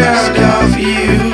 scared of you.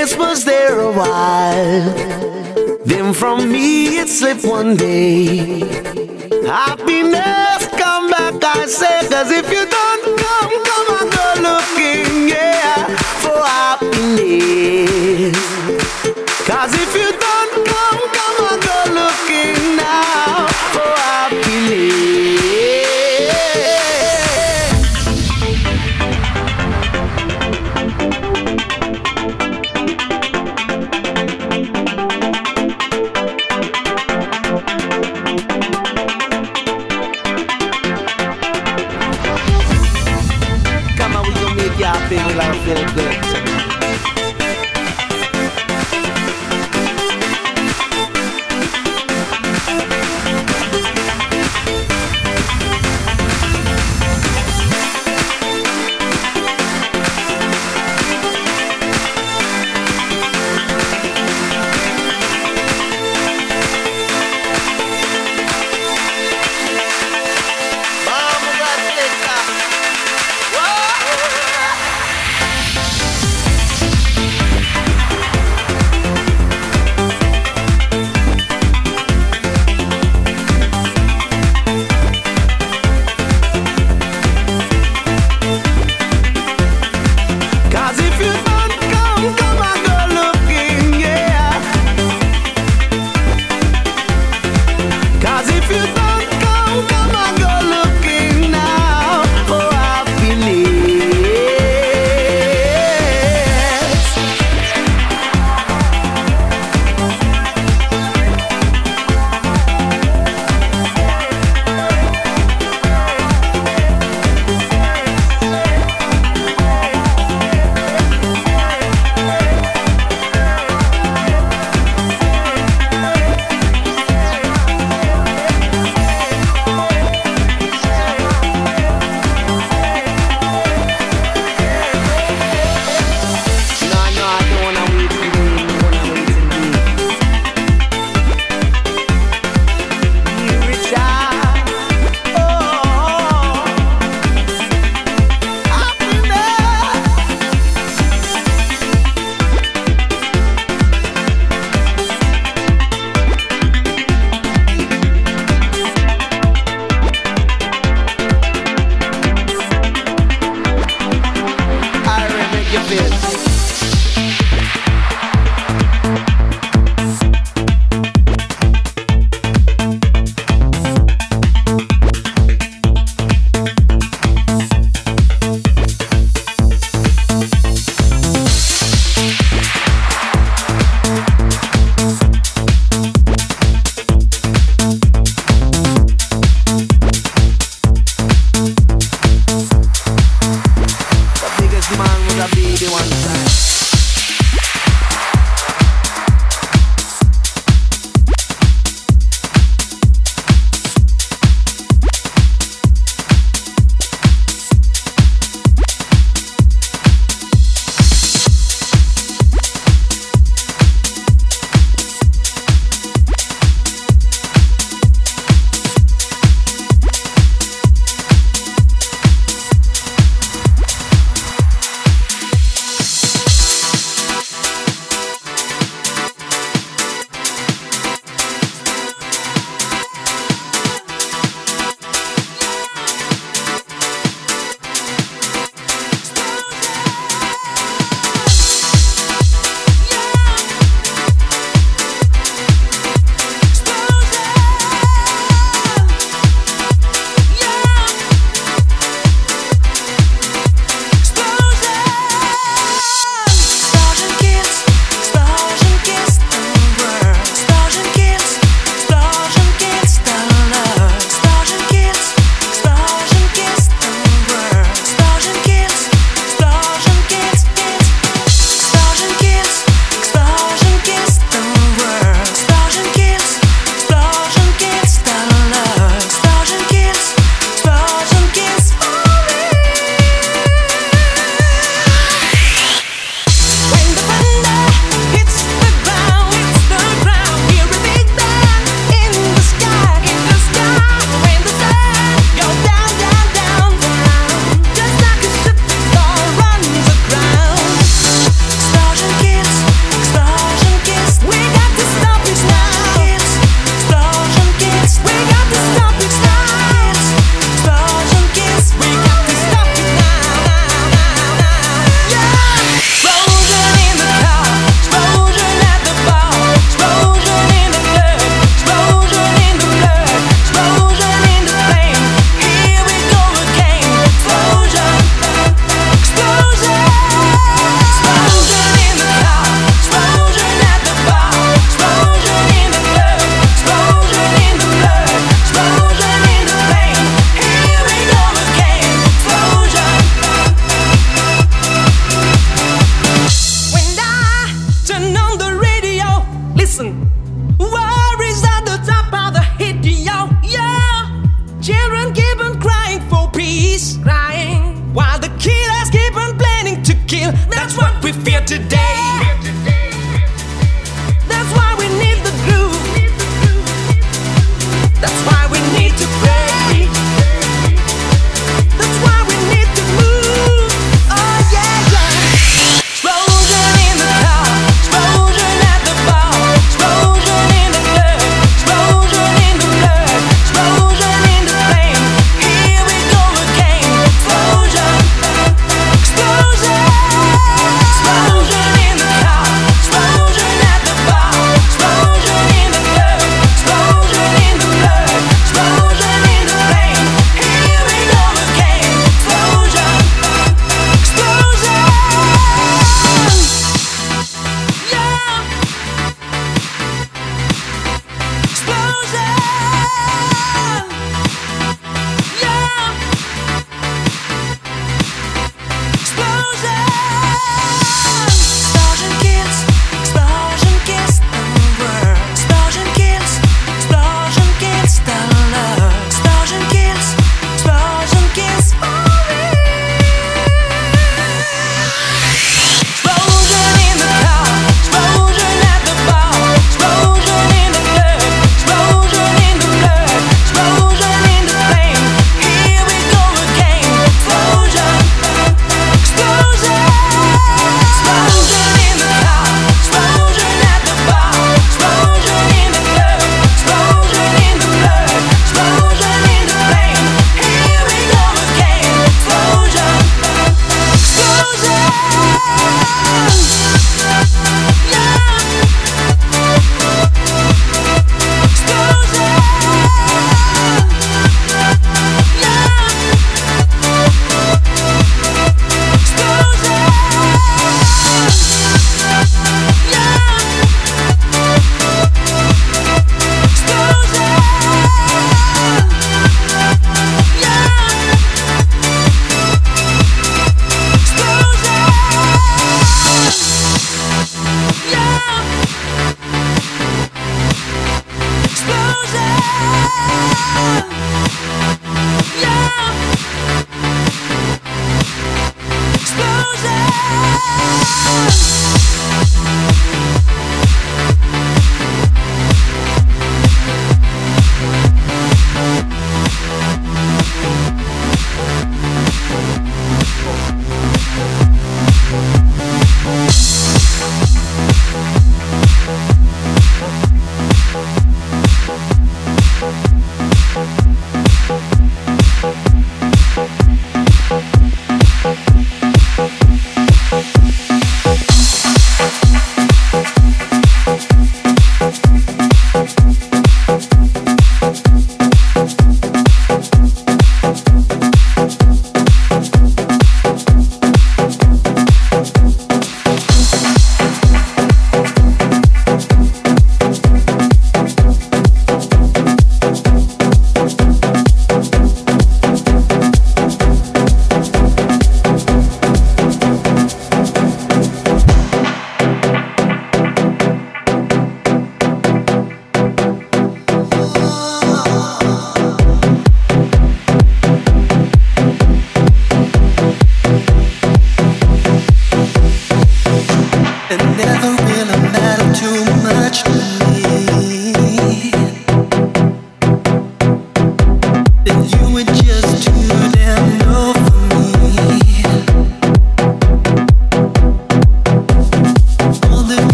glance was there a while. Then from me it slipped one day. Happiness, come back, I say, cause if you don't come, come I go looking, yeah, for happiness. Cause if you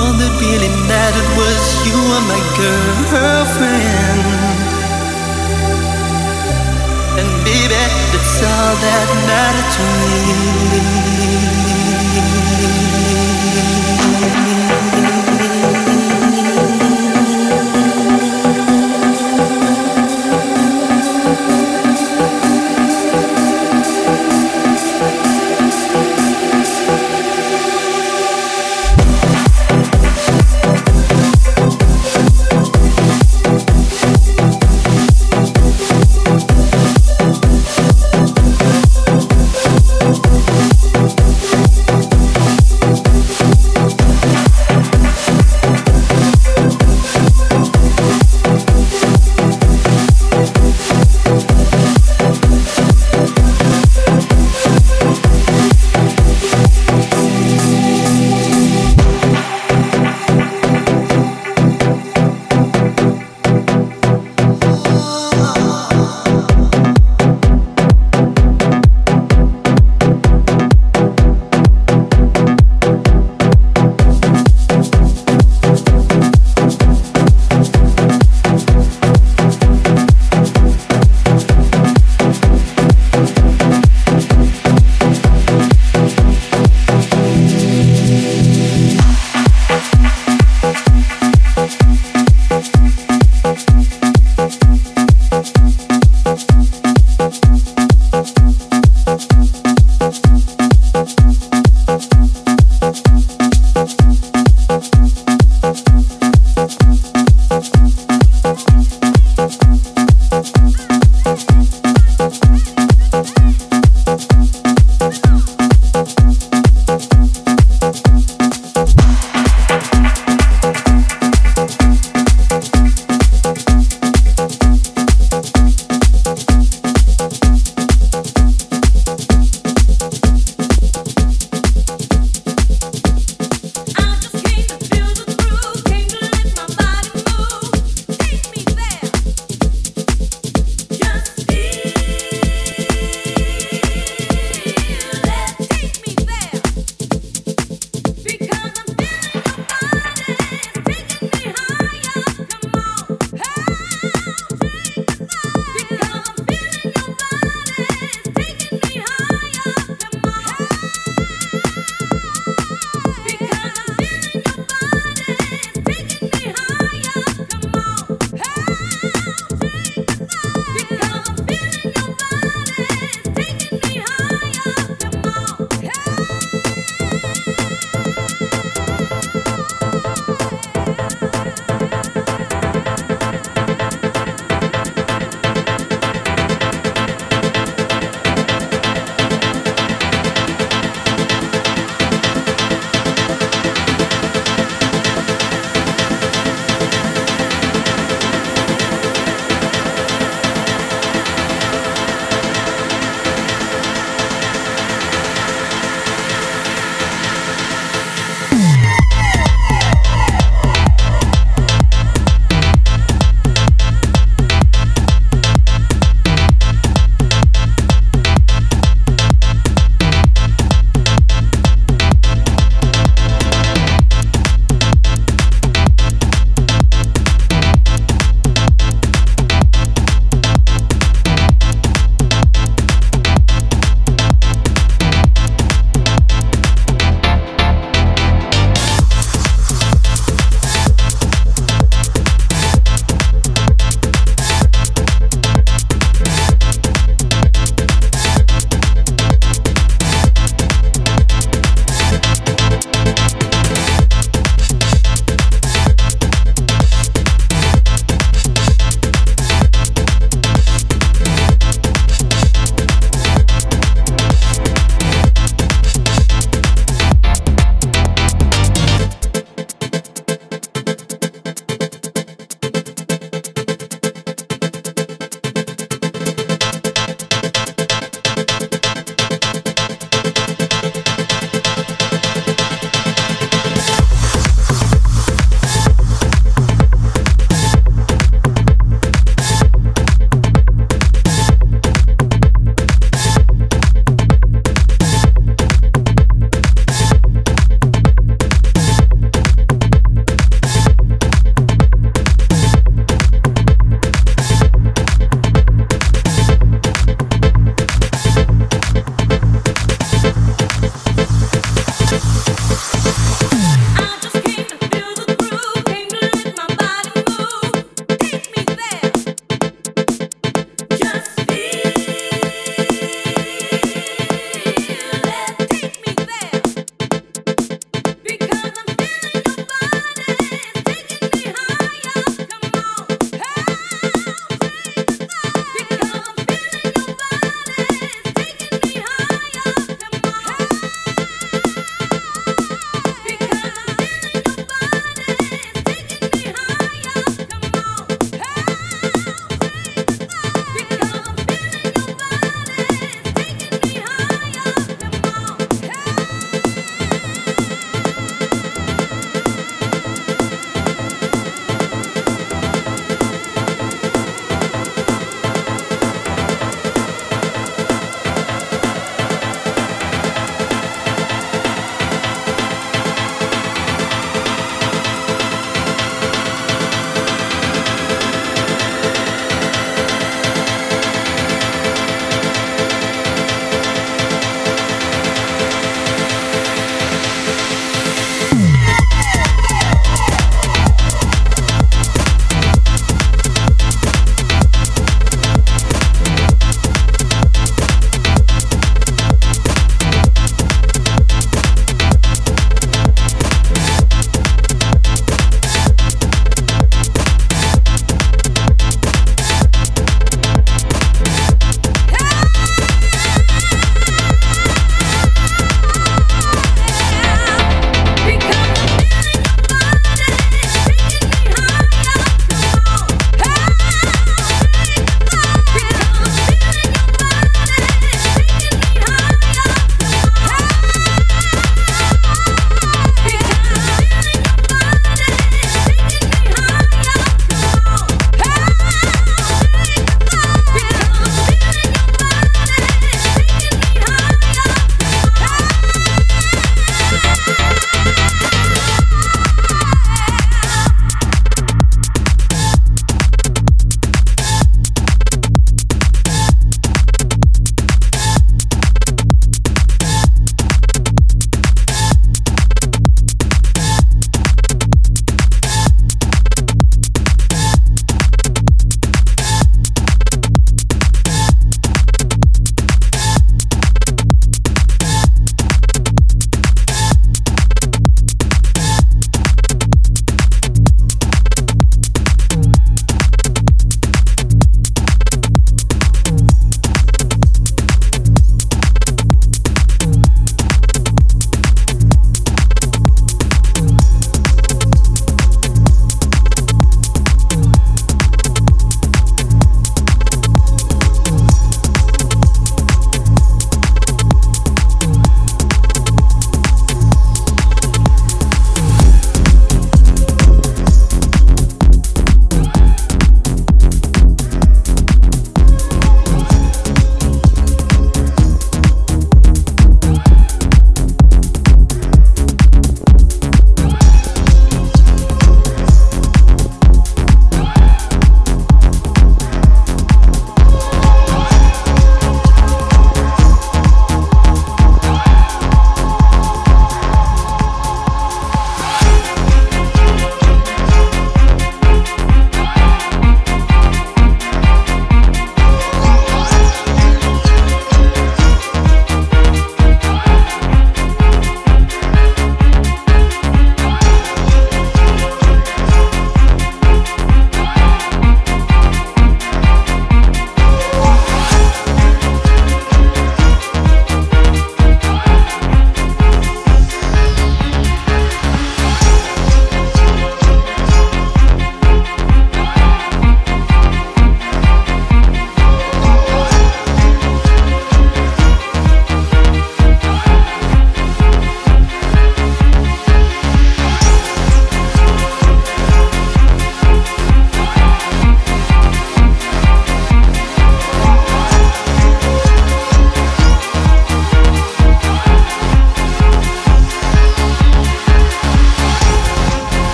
All that really mattered was you were my girlfriend. And baby, that's all that mattered to me.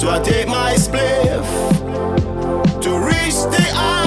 So I take my spliff to reach the eyes.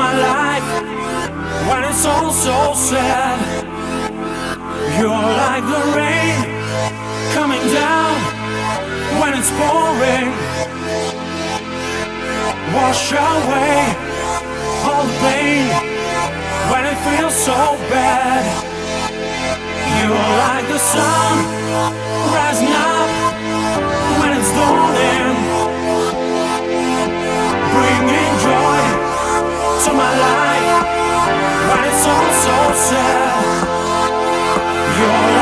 My life when it's all so sad. You're like the rain coming down when it's pouring. Wash away all the pain when it feels so bad. You're like the sun rising up when it's dawning, bringing joy to my life when it's all so sad. You're